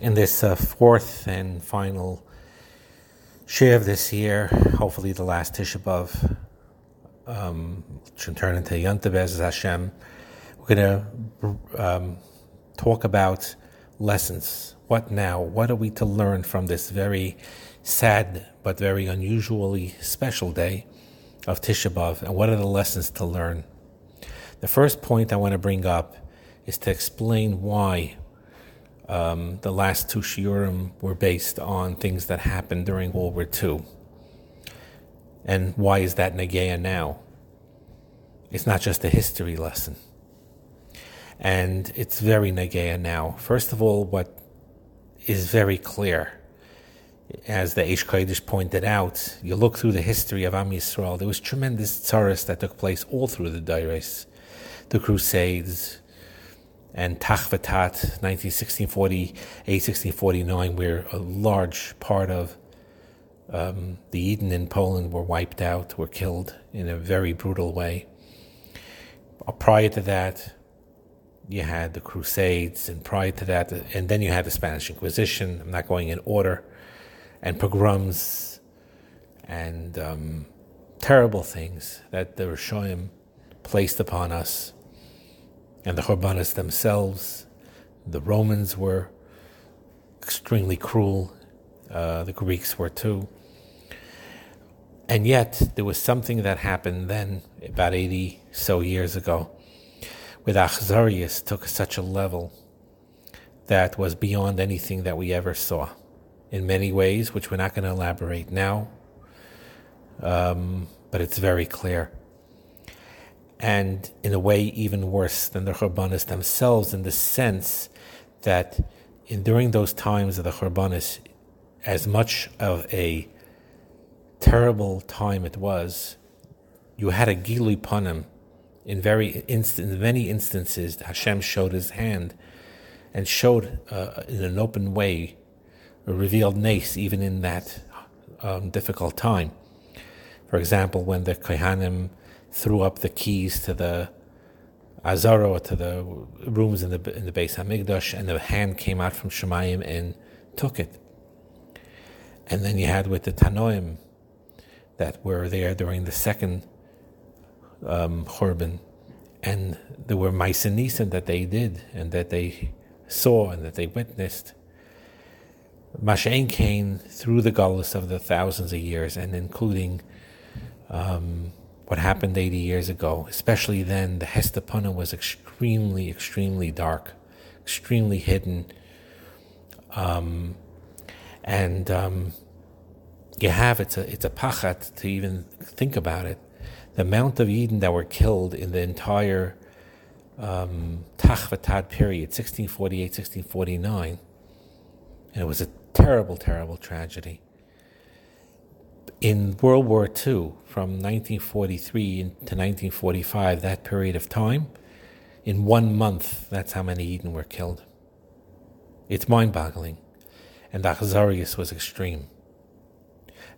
in this uh, fourth and final share of this year, hopefully the last Tisha B'Av, um, should turn into Yontav Bez Hashem. We're going to um, talk about lessons. What now? What are we to learn from this very sad but very unusually special day of Tisha B'Av, and what are the lessons to learn? The first point I want to bring up is to explain why um, the last two shiurim were based on things that happened during World War II. And why is that Nageya now? It's not just a history lesson. And it's very Nageya now. First of all, what is very clear, as the Eish Kodesh pointed out, you look through the history of Am Yisrael, there was tremendous tzaras that took place all through the Dairis, the Crusades, and Tachvatat, 1648, 1649, where a large part of um, the Yidden in Poland were wiped out, were killed in a very brutal way. Uh, prior to that, you had the Crusades, and prior to that, and then you had the Spanish Inquisition. I'm not going in order, and pogroms, and um, terrible things that the Rishonim placed upon us and the Churbanis themselves. The Romans were extremely cruel. Uh, the Greeks were too. And yet, there was something that happened then, about 80 so years ago, with Achzarius took such a level that was beyond anything that we ever saw in many ways, which we're not going to elaborate now, um, but it's very clear and in a way even worse than the Churbanis themselves, in the sense that in, during those times of the Churbanis, as much of a terrible time it was, you had a Gilui Panim. In very inst- in many instances, Hashem showed His hand and showed uh, in an open way, a revealed nace even in that um, difficult time. For example, when the Kohanim threw up the keys to the Azaro, to the rooms in the in the Beis Hamikdash, and the hand came out from Shemayim and took it. And then you had with the Tanoim that were there during the second um, Churban, and there were Maisen that they did and that they saw and that they witnessed. Mashain came through the gullus of the thousands of years, and including um, what happened 80 years ago, especially then, the Hestapana was extremely, extremely dark, extremely hidden. Um, and um, you have it's a it's a pachat to even think about it. The amount of Yidden that were killed in the entire um, Tachvatad period, 1648, 1649, and it was a terrible, terrible tragedy in World War II, from 1943 to 1945, that period of time, in one month, that's how many Yidden were killed. It's mind boggling. And Achzarius was extreme.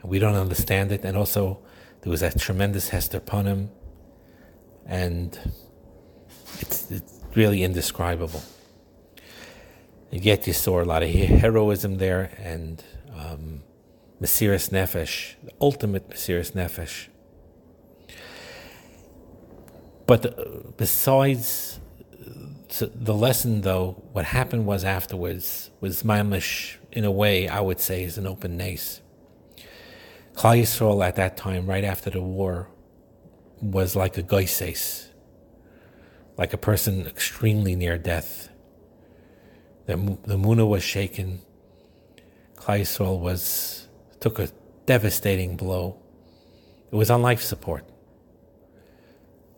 And we don't understand it. And also, there was that tremendous Hester Punim, and it's, it's really indescribable. And yet, you saw a lot of heroism there, and um, Mesiris Nefesh, the ultimate Mesiris Nefesh. But the, besides uh, the lesson, though, what happened was afterwards was Mamish, in a way, I would say, is an open nace. Klal Yisrael at that time, right after the war, was like a goises, like a person extremely near death. The, the Muna was shaken. Klal Yisrael was took a devastating blow. It was on life support.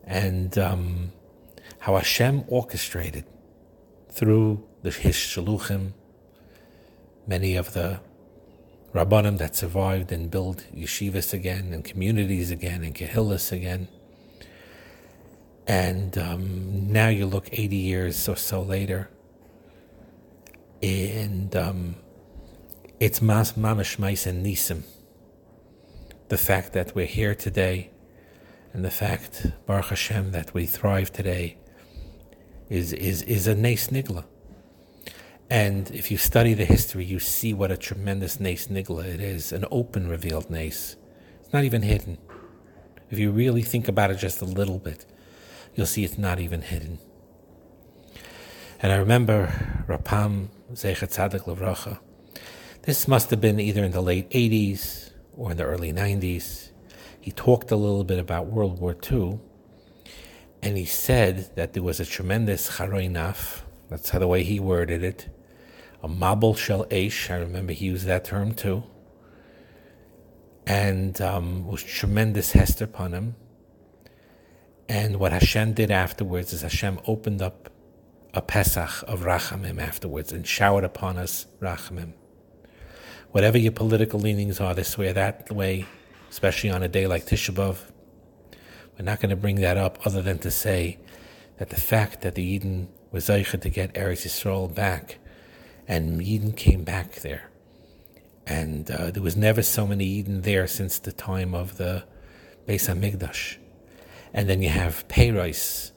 And um, how Hashem orchestrated through the, his shaluchim, many of the rabbanim that survived and built yeshivas again and communities again and kehillas again. And um, now you look 80 years or so later, and um, it's mas mamish and nisim. The fact that we're here today, and the fact, Baruch Hashem, that we thrive today, is is is a nes nigla. And if you study the history, you see what a tremendous nace nigla it is, an open revealed nace. It's not even hidden. If you really think about it just a little bit, you'll see it's not even hidden. And I remember Rav Pam Zeichat Tzadik Levracha. This must have been either in the late 80s or in the early 90s. He talked a little bit about World War II, and he said that there was a tremendous charoinaf, that's how the way he worded it, a mabel shel eish, I remember he used that term too, and um, was tremendous hester punim. And what Hashem did afterwards is Hashem opened up a Pesach of Rachamim afterwards and showered upon us Rachamim. Whatever your political leanings are this way or that way, especially on a day like Tisha B'Av, we're not going to bring that up other than to say that the fact that the Yidden was Zeicha to get Eretz Yisrael back, and Yidden came back there. And uh, there was never so many Yidden there since the time of the Beis Hamikdash. And then you have payrice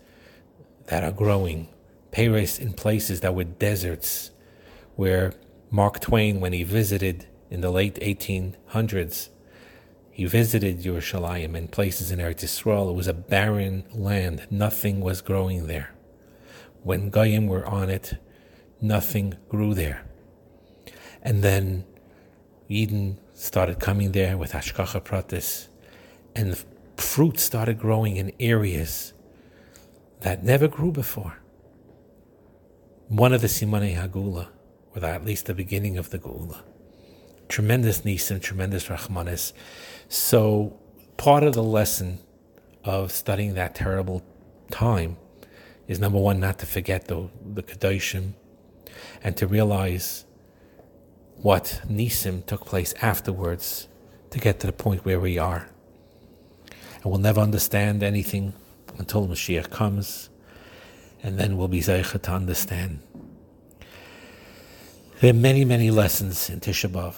that are growing Paris in places that were deserts, where Mark Twain, when he visited in the late 1800s, he visited Yerushalayim and places in Eretz Yisrael. It was a barren land. Nothing was growing there. When Goyim were on it, nothing grew there. And then Yidden started coming there with Hashgacha Pratis, and fruit started growing in areas that never grew before one of the Simanei Hagula, or at least the beginning of the Gula. Tremendous Nisim, tremendous Rahmanis. So, part of the lesson of studying that terrible time is number one, not to forget the, the Kedoshim and to realize what Nisim took place afterwards to get to the point where we are. And we'll never understand anything until Mashiach comes and then we'll be zeicha to understand. There are many, many lessons in Tisha B'Av.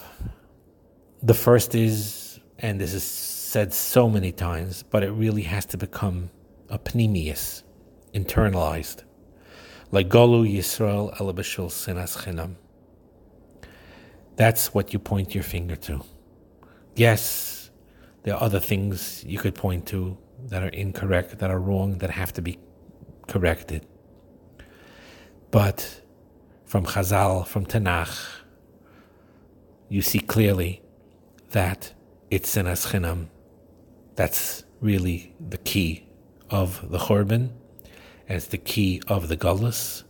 The first is, and this is said so many times, but it really has to become a pneumius, internalized, like Golu Yisrael Elabashul Sinas Chinam. That's what you point your finger to. Yes, there are other things you could point to that are incorrect, that are wrong, that have to be corrected. But from Chazal, from Tanakh, you see clearly that it's sinas chinam. That's really the key of the Churban, and it's the key of the Gullus,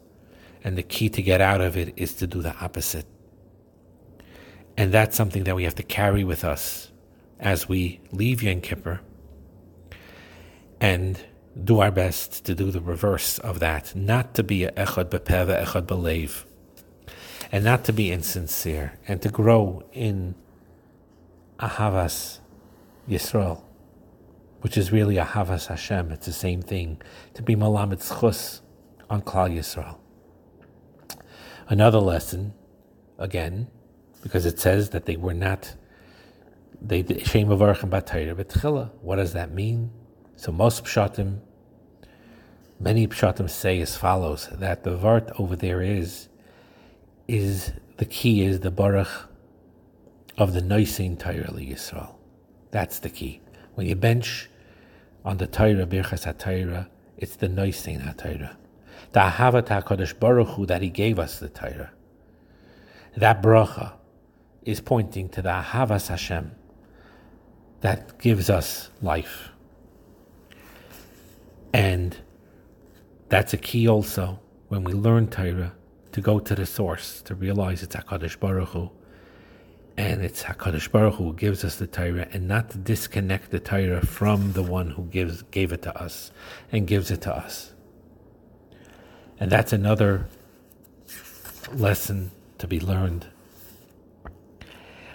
and the key to get out of it is to do the opposite. And that's something that we have to carry with us as we leave Yom Kippur and do our best to do the reverse of that, not to be a echad bepeva, echad belev, and not to be insincere, and to grow in ahavas Yisrael, which is really ahavas Hashem. It's the same thing. To be malamet chus on Klal Yisrael. Another lesson, again, because it says that they were not they shame of batayra What does that mean? So most pshatim Many pshatim say as follows that the vart over there is is the key is the baruch of the noisin Torah Yisrael. That's the key. When you bench on the Torah birchas HaTorah, it's the noisin HaTorah. The ahavat HaKadosh Baruch Hu that He gave us the Torah. That bracha is pointing to the ahavas Hashem that gives us life. And that's a key also when we learn Torah to go to the source, to realize it's HaKadosh Baruch Hu, and it's HaKadosh Baruch Hu who gives us the Torah, and not to disconnect the Torah from the one who gives gave it to us and gives it to us. And that's another lesson to be learned.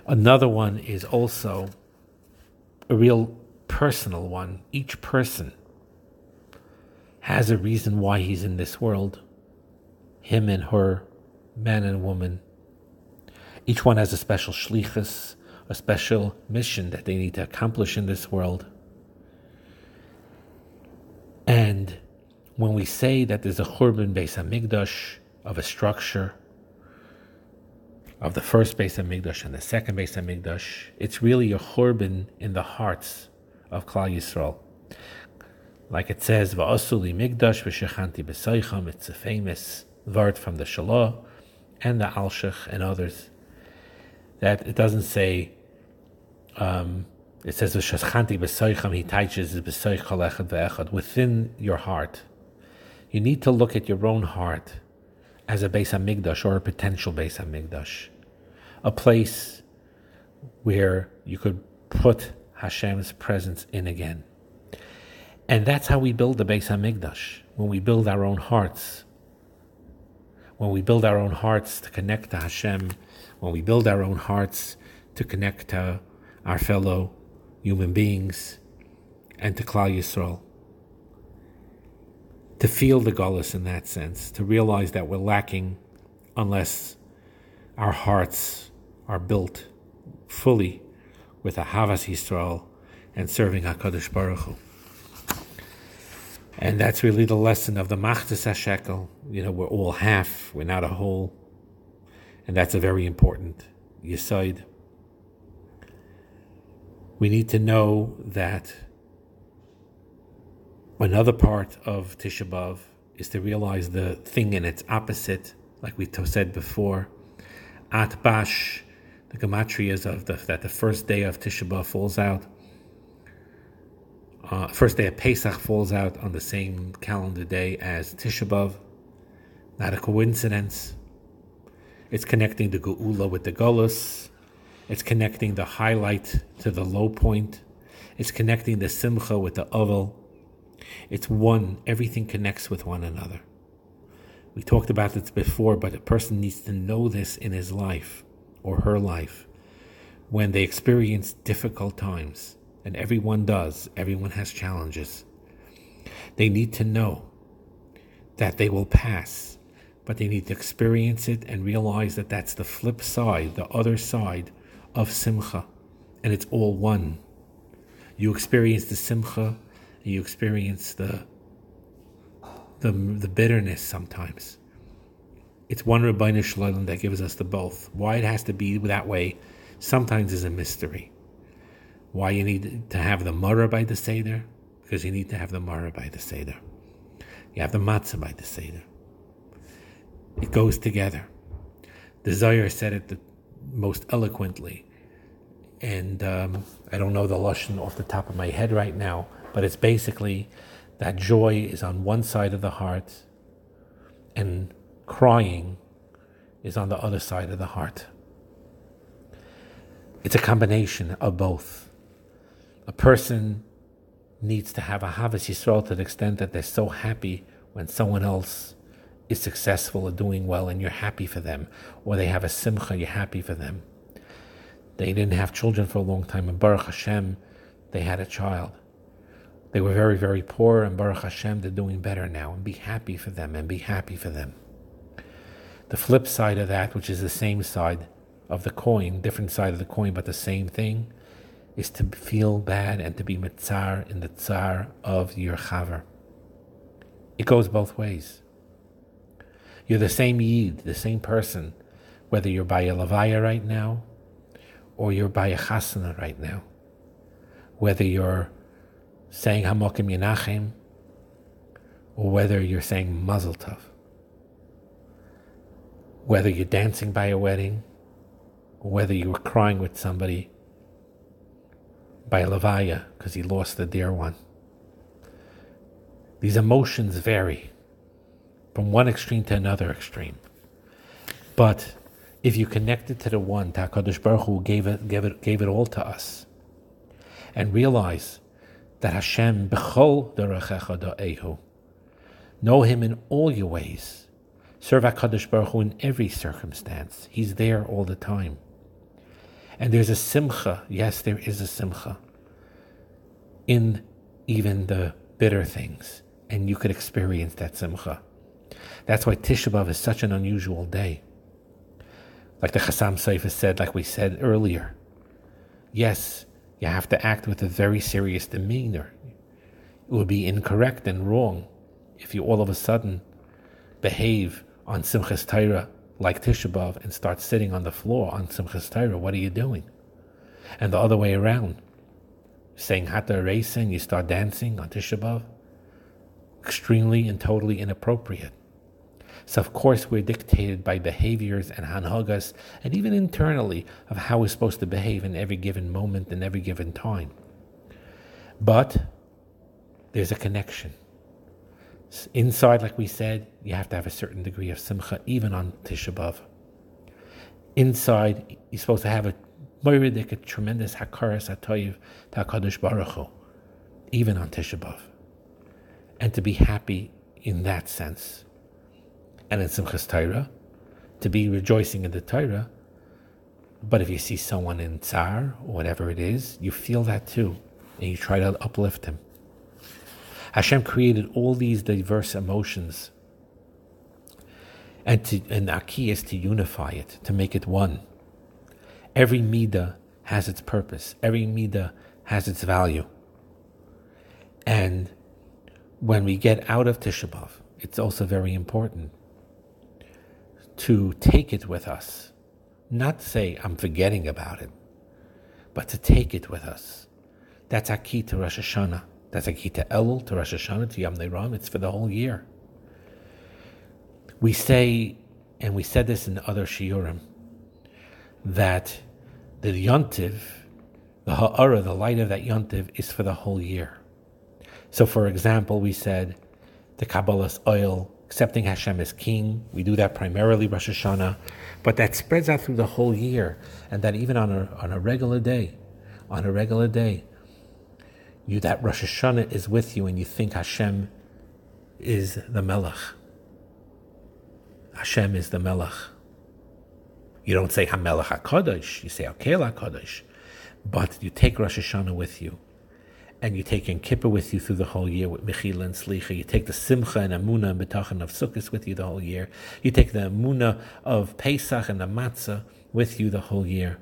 Another one is also a real personal one. Each person has a reason why he's in this world. Him and her, man and woman. Each one has a special shlichus, a special mission that they need to accomplish in this world. And when we say that there's a churban beis hamikdash of a structure, of the first Beis Hamikdash and the second Beis Hamikdash. It's really a churban in the hearts of Klal Yisrael. Like it says, "Va'asuli Migdash v'shechanti b'seicham." It's a famous word from the Shalah and the Alshich and others. That it doesn't say. Um, it says "V'shechanti b'seicham." He teaches b'seichal echad ve'echad within your heart. You need to look at your own heart as a Beis Hamikdash or a potential Beis Hamikdash, a place where you could put Hashem's presence in again. And that's how we build the Beis Hamikdash, when we build our own hearts. When we build our own hearts to connect to Hashem, when we build our own hearts to connect to our fellow human beings and to Klal Yisrael to feel the gullus in that sense, to realize that we're lacking unless our hearts are built fully with a Havas Yisrael and serving HaKadosh Baruch Hu. And that's really the lesson of the Machtas HaShekel. You know, we're all half, we're not a whole. And that's a very important yisoid. We need to know that Another part of Tisha B'Av is to realize the thing in its opposite, like we said before. Atbash, the gematrias of the, that the first day of Tisha B'Av falls out. Uh, first day of Pesach falls out on the same calendar day as Tisha B'Av. Not a coincidence. It's connecting the Geula with the Golus. It's connecting the highlight to the low point. It's connecting the Simcha with the Oval. It's one, everything connects with one another. We talked about this before, but a person needs to know this in his life or her life when they experience difficult times. And everyone does, everyone has challenges. They need to know that they will pass, but they need to experience it and realize that that's the flip side, the other side of Simcha. And it's all one. You experience the Simcha you experience the the, the bitterness sometimes. It's one Rabbeinu Shalom that gives us the both. Why it has to be that way sometimes is a mystery. Why you need to have the Mara by the Seder? Because you need to have the Mara by the Seder. You have the Matzah by the Seder. It goes together. The Zohar said it the most eloquently. And um, I don't know the Lashon off the top of my head right now, but it's basically that joy is on one side of the heart and crying is on the other side of the heart. It's a combination of both. A person needs to have a Havas Yisrael to the extent that they're so happy when someone else is successful or doing well and you're happy for them, or they have a simcha, you're happy for them. They didn't have children for a long time, and Baruch Hashem, they had a child. They were very, very poor, and Baruch Hashem, they're doing better now, and be happy for them, and be happy for them. The flip side of that, which is the same side of the coin, different side of the coin, but the same thing, is to feel bad and to be mitzar in the tsar of your chaver. It goes both ways. You're the same yid, the same person, whether you're by a levaya right now, or you're by a chasana right now, whether you're saying Hamokim Yenachim, or whether you're saying Mazel Tov, whether you're dancing by a wedding, or whether you were crying with somebody by Levaya because he lost the dear one. These emotions vary from one extreme to another extreme. But if you connect it to the one, HaKadosh Baruch Hu gave it, gave it, gave it all to us, and realize that Hashem b'chol derechecha. Know Him in all your ways. Serve HaKadosh Baruch Hu in every circumstance. He's there all the time. And there's a simcha. Yes, there is a simcha in even the bitter things. And you could experience that simcha. That's why Tisha B'Av is such an unusual day. Like the Chassam Sofer said, like we said earlier. Yes, you have to act with a very serious demeanor. It would be incorrect and wrong if you all of a sudden behave on Simchas Torah like Tisha B'Av, and start sitting on the floor on Simchas Torah, what are you doing? And the other way around, saying Hata racing, you start dancing on Tisha B'Av, extremely and totally inappropriate. So, of course, we're dictated by behaviors and hanhagas, and even internally, of how we're supposed to behave in every given moment and every given time. But there's a connection. Inside, like we said, you have to have a certain degree of simcha, even on Tisha B'Av. Inside, you're supposed to have a moiridik, a tremendous hakaras atoyiv to HaKadosh Baruch Hu, even on Tisha B'Av. And to be happy in that sense. And in Simchas Torah, to be rejoicing in the Torah. But if you see someone in tsar, whatever it is, you feel that too, and you try to uplift him. Hashem created all these diverse emotions. And, to, and key is to unify it, to make it one. Every midah has its purpose. Every midah has its value. And when we get out of Tisha B'Av, it's also very important to take it with us. Not say, I'm forgetting about it, but to take it with us. That's our key to Rosh Hashanah. That's a key to Elul, to Rosh Hashanah, to Yom Ram. It's for the whole year. We say, and we said this in other shiurim, that the yontiv, the ha'ara, the light of that yontiv, is for the whole year. So, for example, we said the Kabbalah's oil, accepting Hashem as king. We do that primarily Rosh Hashanah, but that spreads out through the whole year, and that even on a, on a regular day, on a regular day, you that Rosh Hashanah is with you and you think Hashem is the Melech. Hashem is the Melech. You don't say Hamelech HaKadosh, you say Akel HaKadosh. But you take Rosh Hashanah with you. And you take Yom Kippur with you through the whole year with Mechila and Slicha. You take the Simcha and Amuna and Betachan of Sukkot with you the whole year. You take the Amuna of Pesach and the Matzah with you the whole year.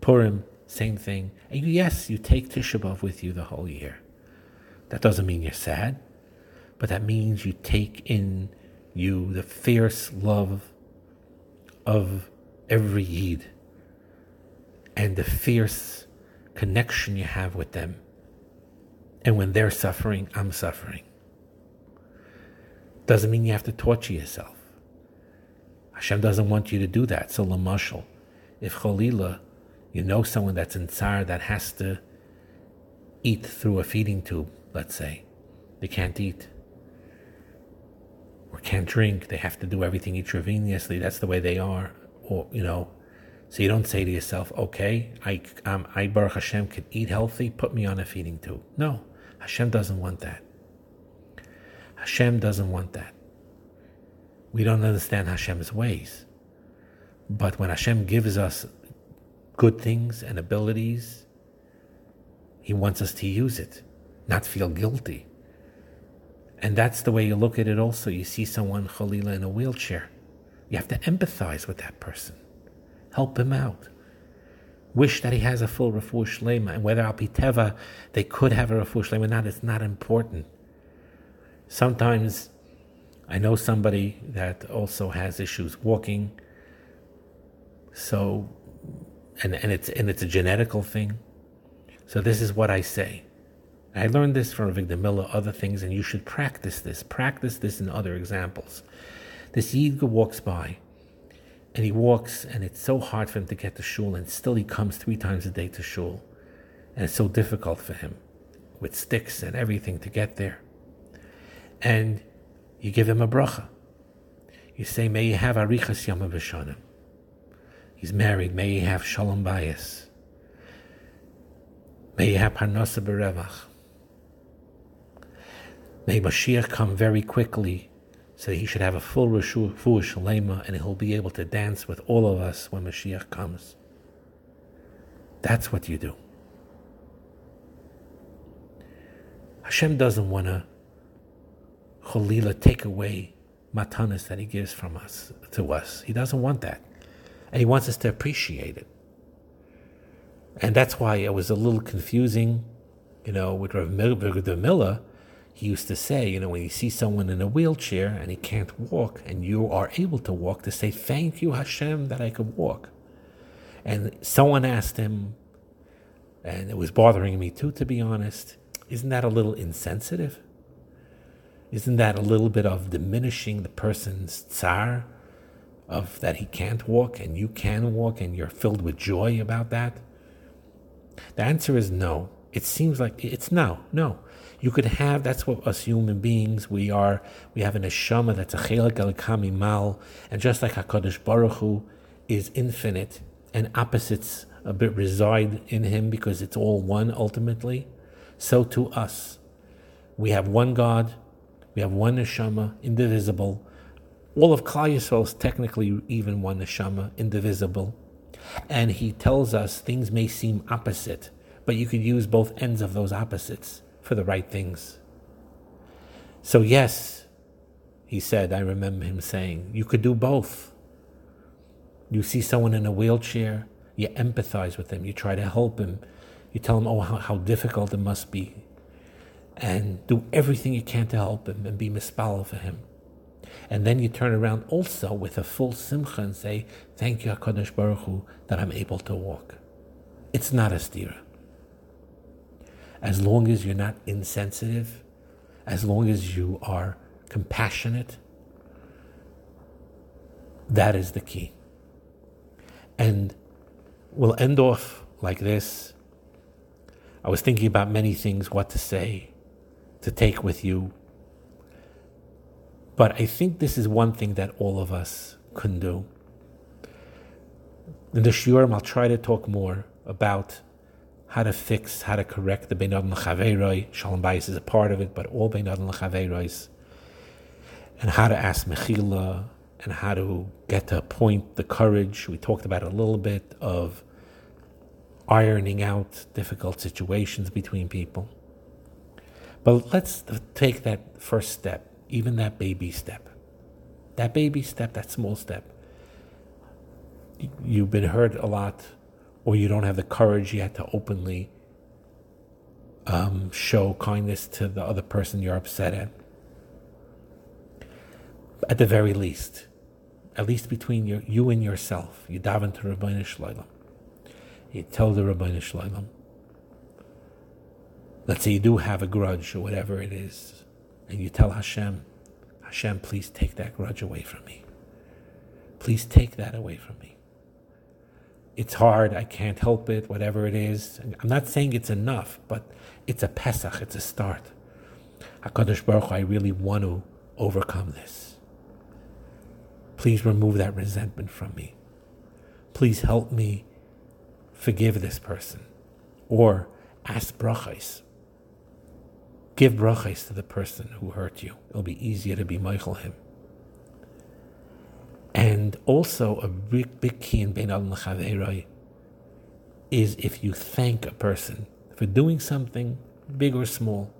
Purim, same thing. And yes, you take Tisha B'Av with you the whole year. That doesn't mean you're sad, but that means you take in you the fierce love of every Yid and the fierce connection you have with them. And when they're suffering, I'm suffering. Doesn't mean you have to torture yourself. Hashem doesn't want you to do that. So, Lamashal, if Chalila you know someone that's in tsar that has to eat through a feeding tube, let's say. They can't eat or can't drink. They have to do everything intravenously. That's the way they are. Or, you know, so you don't say to yourself, okay, I, um, I Baruch Hashem, can eat healthy, put me on a feeding tube. No, Hashem doesn't want that. Hashem doesn't want that. We don't understand Hashem's ways. But when Hashem gives us good things and abilities. He wants us to use it, not feel guilty. And that's the way you look at it also. You see someone, Khalila, in a wheelchair. You have to empathize with that person, help him out. Wish that he has a full refuah shlema, and whether al piteva they could have a refuah shlema or not, it's not important. Sometimes I know somebody that also has issues walking, so and, and it's and it's a genetical thing. So this is what I say. I learned this from Avigdor Miller, other things, and you should practice this. Practice this in other examples. This Yidga walks by, and he walks, and it's so hard for him to get to shul, and still he comes three times a day to shul, and it's so difficult for him, with sticks and everything to get there. And you give him a bracha. You say, "May you have arichas yom v'shanim." He's married. May he have shalom bayis. May he have parnasa berevach. May Mashiach come very quickly so he should have a full refuah shalema and he'll be able to dance with all of us when Mashiach comes. That's what you do. Hashem doesn't want to Cholila take away matanas that he gives from us to us. He doesn't want that and he wants us to appreciate it. And that's why it was a little confusing, you know, with Rav Miller. He used to say, you know, when you see someone in a wheelchair and he can't walk and you are able to walk, to say, Thank you, Hashem, that I could walk. And someone asked him, and it was bothering me too, to be honest, isn't that a little insensitive? Isn't that a little bit of diminishing the person's tsar of that he can't walk and you can walk and you're filled with joy about that? The answer is no. It seems like it's no, no. You could have, that's what us human beings, we are, we have an neshama that's a chelik al mal, and just like HaKadosh Baruch Hu is infinite, and opposites a bit reside in him because it's all one ultimately, so to us. We have one God, we have one neshama, indivisible. All of Klal Yisrael is technically even one neshama, indivisible. And he tells us things may seem opposite, but you could use both ends of those opposites for the right things. So, yes, he said, I remember him saying, you could do both. You see someone in a wheelchair, you empathize with them, you try to help him, you tell him, oh, how, how difficult it must be, and do everything you can to help him and be mispal for him. And then you turn around also with a full simcha and say, Thank you, HaKadosh Baruch Hu, that I'm able to walk. It's not a stira as long as you're not insensitive, as long as you are compassionate, that is the key. And we'll end off like this. I was thinking about many things, what to say, to take with you. But I think this is one thing that all of us can do. In the Shurim, I'll try to talk more about how to fix, how to correct the Bein Adam L'Chaveiroi. Shalom Bayis is a part of it, but all Bein Adam L'Chaveirois. And how to ask Mechila, and how to get to a point, the courage. We talked about a little bit of ironing out difficult situations between people. But let's take that first step, even that baby step. That baby step, that small step. You've been hurt a lot or you don't have the courage yet to openly um, show kindness to the other person you're upset at. At the very least, at least between your, you and yourself, you daven to Rabbeinu Shloim. You tell the Rabbeinu Shloim. Let's say you do have a grudge or whatever it is, and you tell Hashem, Hashem, please take that grudge away from me. Please take that away from me it's hard, I can't help it, whatever it is. I'm not saying it's enough, but it's a Pesach, it's a start. HaKadosh Baruch Hu, I really want to overcome this. Please remove that resentment from me. Please help me forgive this person. Or ask brachas. Give brachas to the person who hurt you. It'll be easier to be mochel him. And also a big, big key in Bein L'Chaveiroi is if you thank a person for doing something big or small,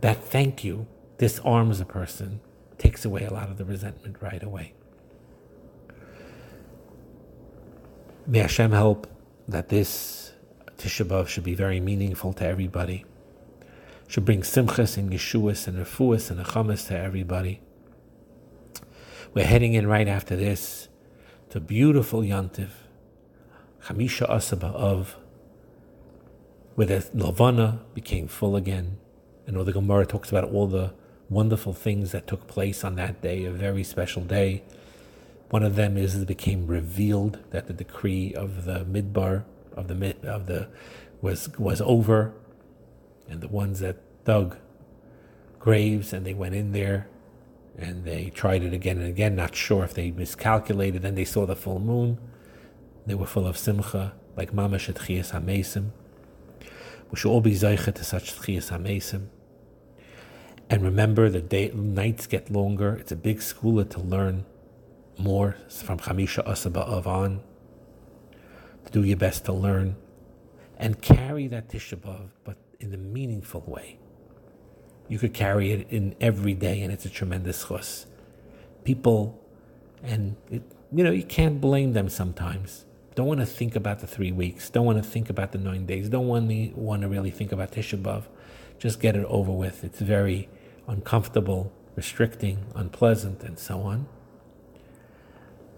that thank you disarms a person, takes away a lot of the resentment right away. May Hashem help that this Tisha B'Av should be very meaningful to everybody. Should bring simchas and yeshuas and refuas and achamas to everybody. We're heading in right after this to beautiful Yantiv, Chamisha Asaba of, where the Lavana became full again. And all the Gemara talks about all the wonderful things that took place on that day, a very special day. One of them is it became revealed that the decree of the midbar of the mid, of the was was over, and the ones that dug graves and they went in there and they tried it again and again, not sure if they miscalculated. Then they saw the full moon. They were full of simcha, like mamash at Chias HaMesim. We should all be zeicha to such Chias HaMesim. And remember, the day, nights get longer. It's a big school to learn more from Chamisha Asaba of on. To do your best to learn and carry that Tisha B'Av, but in a meaningful way. You could carry it in every day, and it's a tremendous chus. People, and it, you know, you can't blame them sometimes. Don't want to think about the three weeks. Don't want to think about the nine days. Don't want to want to really think about Tisha B'av. just get it over with. It's very uncomfortable, restricting, unpleasant, and so on.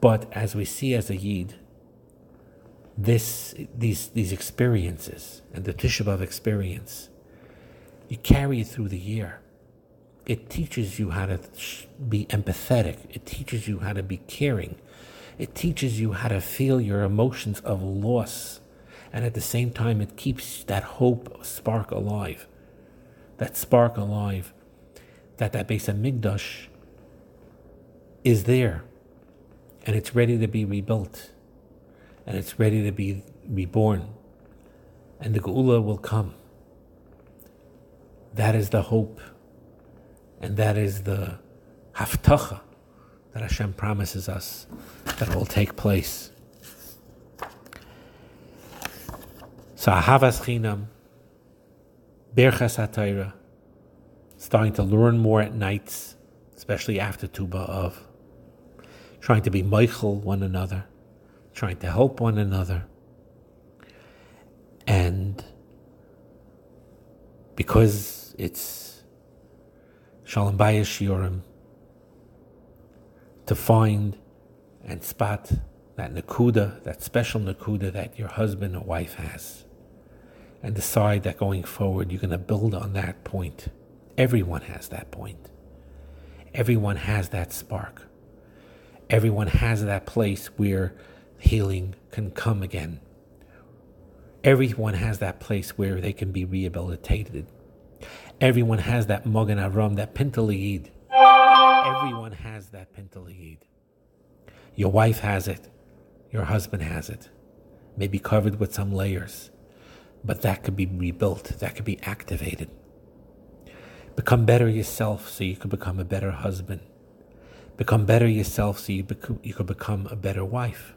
But as we see as a Yid, this, these, these experiences and the Tisha B'Av experience, you carry it through the year. It teaches you how to be empathetic. It teaches you how to be caring. It teaches you how to feel your emotions of loss. And at the same time, it keeps that hope spark alive. That spark alive. That that Beis Hamikdash is there. And it's ready to be rebuilt. And it's ready to be reborn. And the Geula will come. That is the hope. And that is the haftacha that Hashem promises us that will take place. So Ahavas Chinam, Berchas HaTorah, starting to learn more at nights, especially after Tu B'Av, trying to be mochel one another, trying to help one another, and because it's Shalom Bayis Shiurim, to find and spot that nakuda, that special nakuda that your husband or wife has, and decide that going forward you're going to build on that point. Everyone has that point. Everyone has that spark. Everyone has that place where healing can come again. Everyone has that place where they can be rehabilitated. Everyone has that Mogan Avram, that Pintaliyid, Everyone has that Pintaliyid. Your wife has it. Your husband has it. Maybe covered with some layers. But that could be rebuilt. That could be activated. Become better yourself so you could become a better husband. Become better yourself so you, bec- you could become a better wife.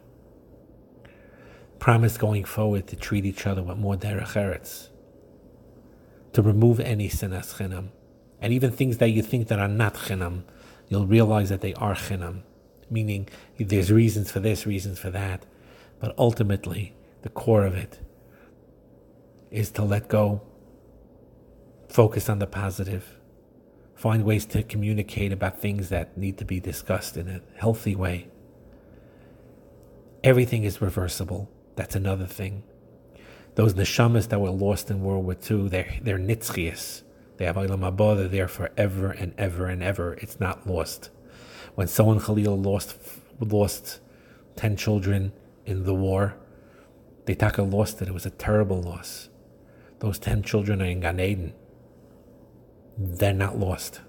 Promise going forward to treat each other with more derech eretz. To remove any sinas chinam. And even things that you think that are not chinam, you'll realize that they are chinam, meaning there's reasons for this, reasons for that, but ultimately the core of it is to let go, focus on the positive, find ways to communicate about things that need to be discussed in a healthy way. Everything is reversible. That's another thing. Those neshamas that were lost in World War II, they're, they're nitzchias. They have Olam Haba, they're there forever and ever and ever. It's not lost. When someone Khalil lost lost ten children in the war, they taka lost it. It was a terrible loss. Those ten children are in Gan Eden. They're not lost.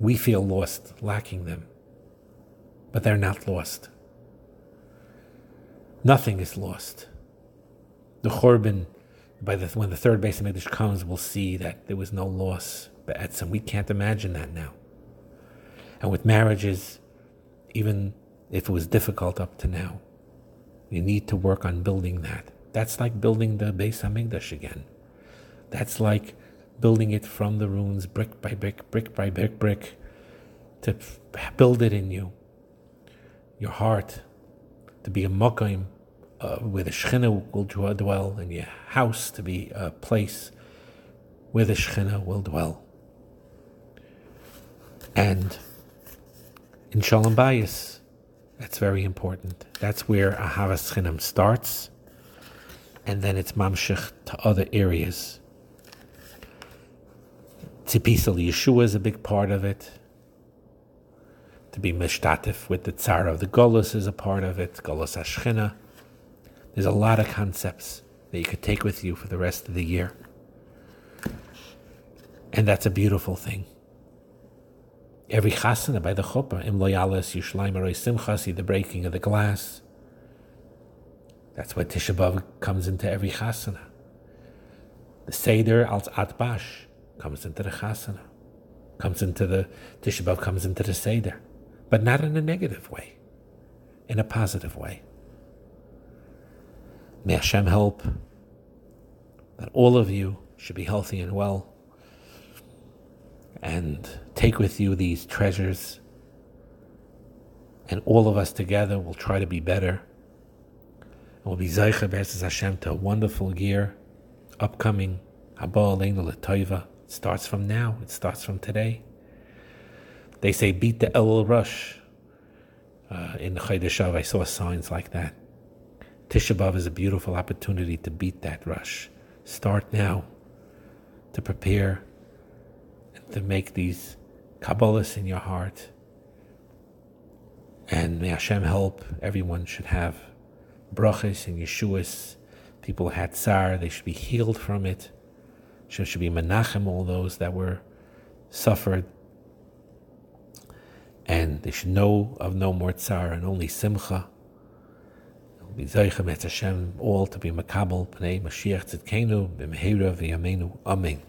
We feel lost, lacking them. But they're not lost. Nothing is lost. The Churban by the when the third Beis Hamikdash comes, we'll see that there was no loss. But some, we can't imagine that now. And with marriages, even if it was difficult up to now, you need to work on building that. That's like building the Beis Hamikdash again. That's like building it from the ruins, brick by brick, brick by brick, brick, to build it in you, your heart, to be a mokaim uh, where the Shekhinah will dwell, and your house to be a place where the Shekhinah will dwell. And in Shalom Bayis, that's very important. That's where Ahavas Chinam starts, and then it's mamshich to other areas. Tzipisa Yeshua is a big part of it. To be mishtatif with the tsar of the Golos is a part of it. Golos Ashchina. There's a lot of concepts that you could take with you for the rest of the year. And that's a beautiful thing. Every chasana by the chuppah, im loyalis yushleim simchasi, the breaking of the glass. That's why Tisha B'Av comes into every chasana. The Seder als Atbash comes into the chasana, comes into the Tisha B'Av comes into the Seder, but not in a negative way, in a positive way. May Hashem help that all of you should be healthy and well and take with you these treasures. And all of us together will try to be better. And we'll be Zaycha B'Ezus Hashem to a wonderful year upcoming Haba. It starts from now. It starts from today. They say beat the Elul Rush. Uh, in the Chodesh I saw signs like that. Tisha B'Av is a beautiful opportunity to beat that rush. Start now to prepare and to make these Kabbalahs in your heart. And may Hashem help. Everyone should have brachas and Yeshuas. People had tsar, they should be healed from it. Should be menachem all those that were suffered. And they should know of no more tsar and only simcha. Be Hashem all to be makabel, Pnei Mashiach Tzidkenu, B'mehera v'yameinu. Amen.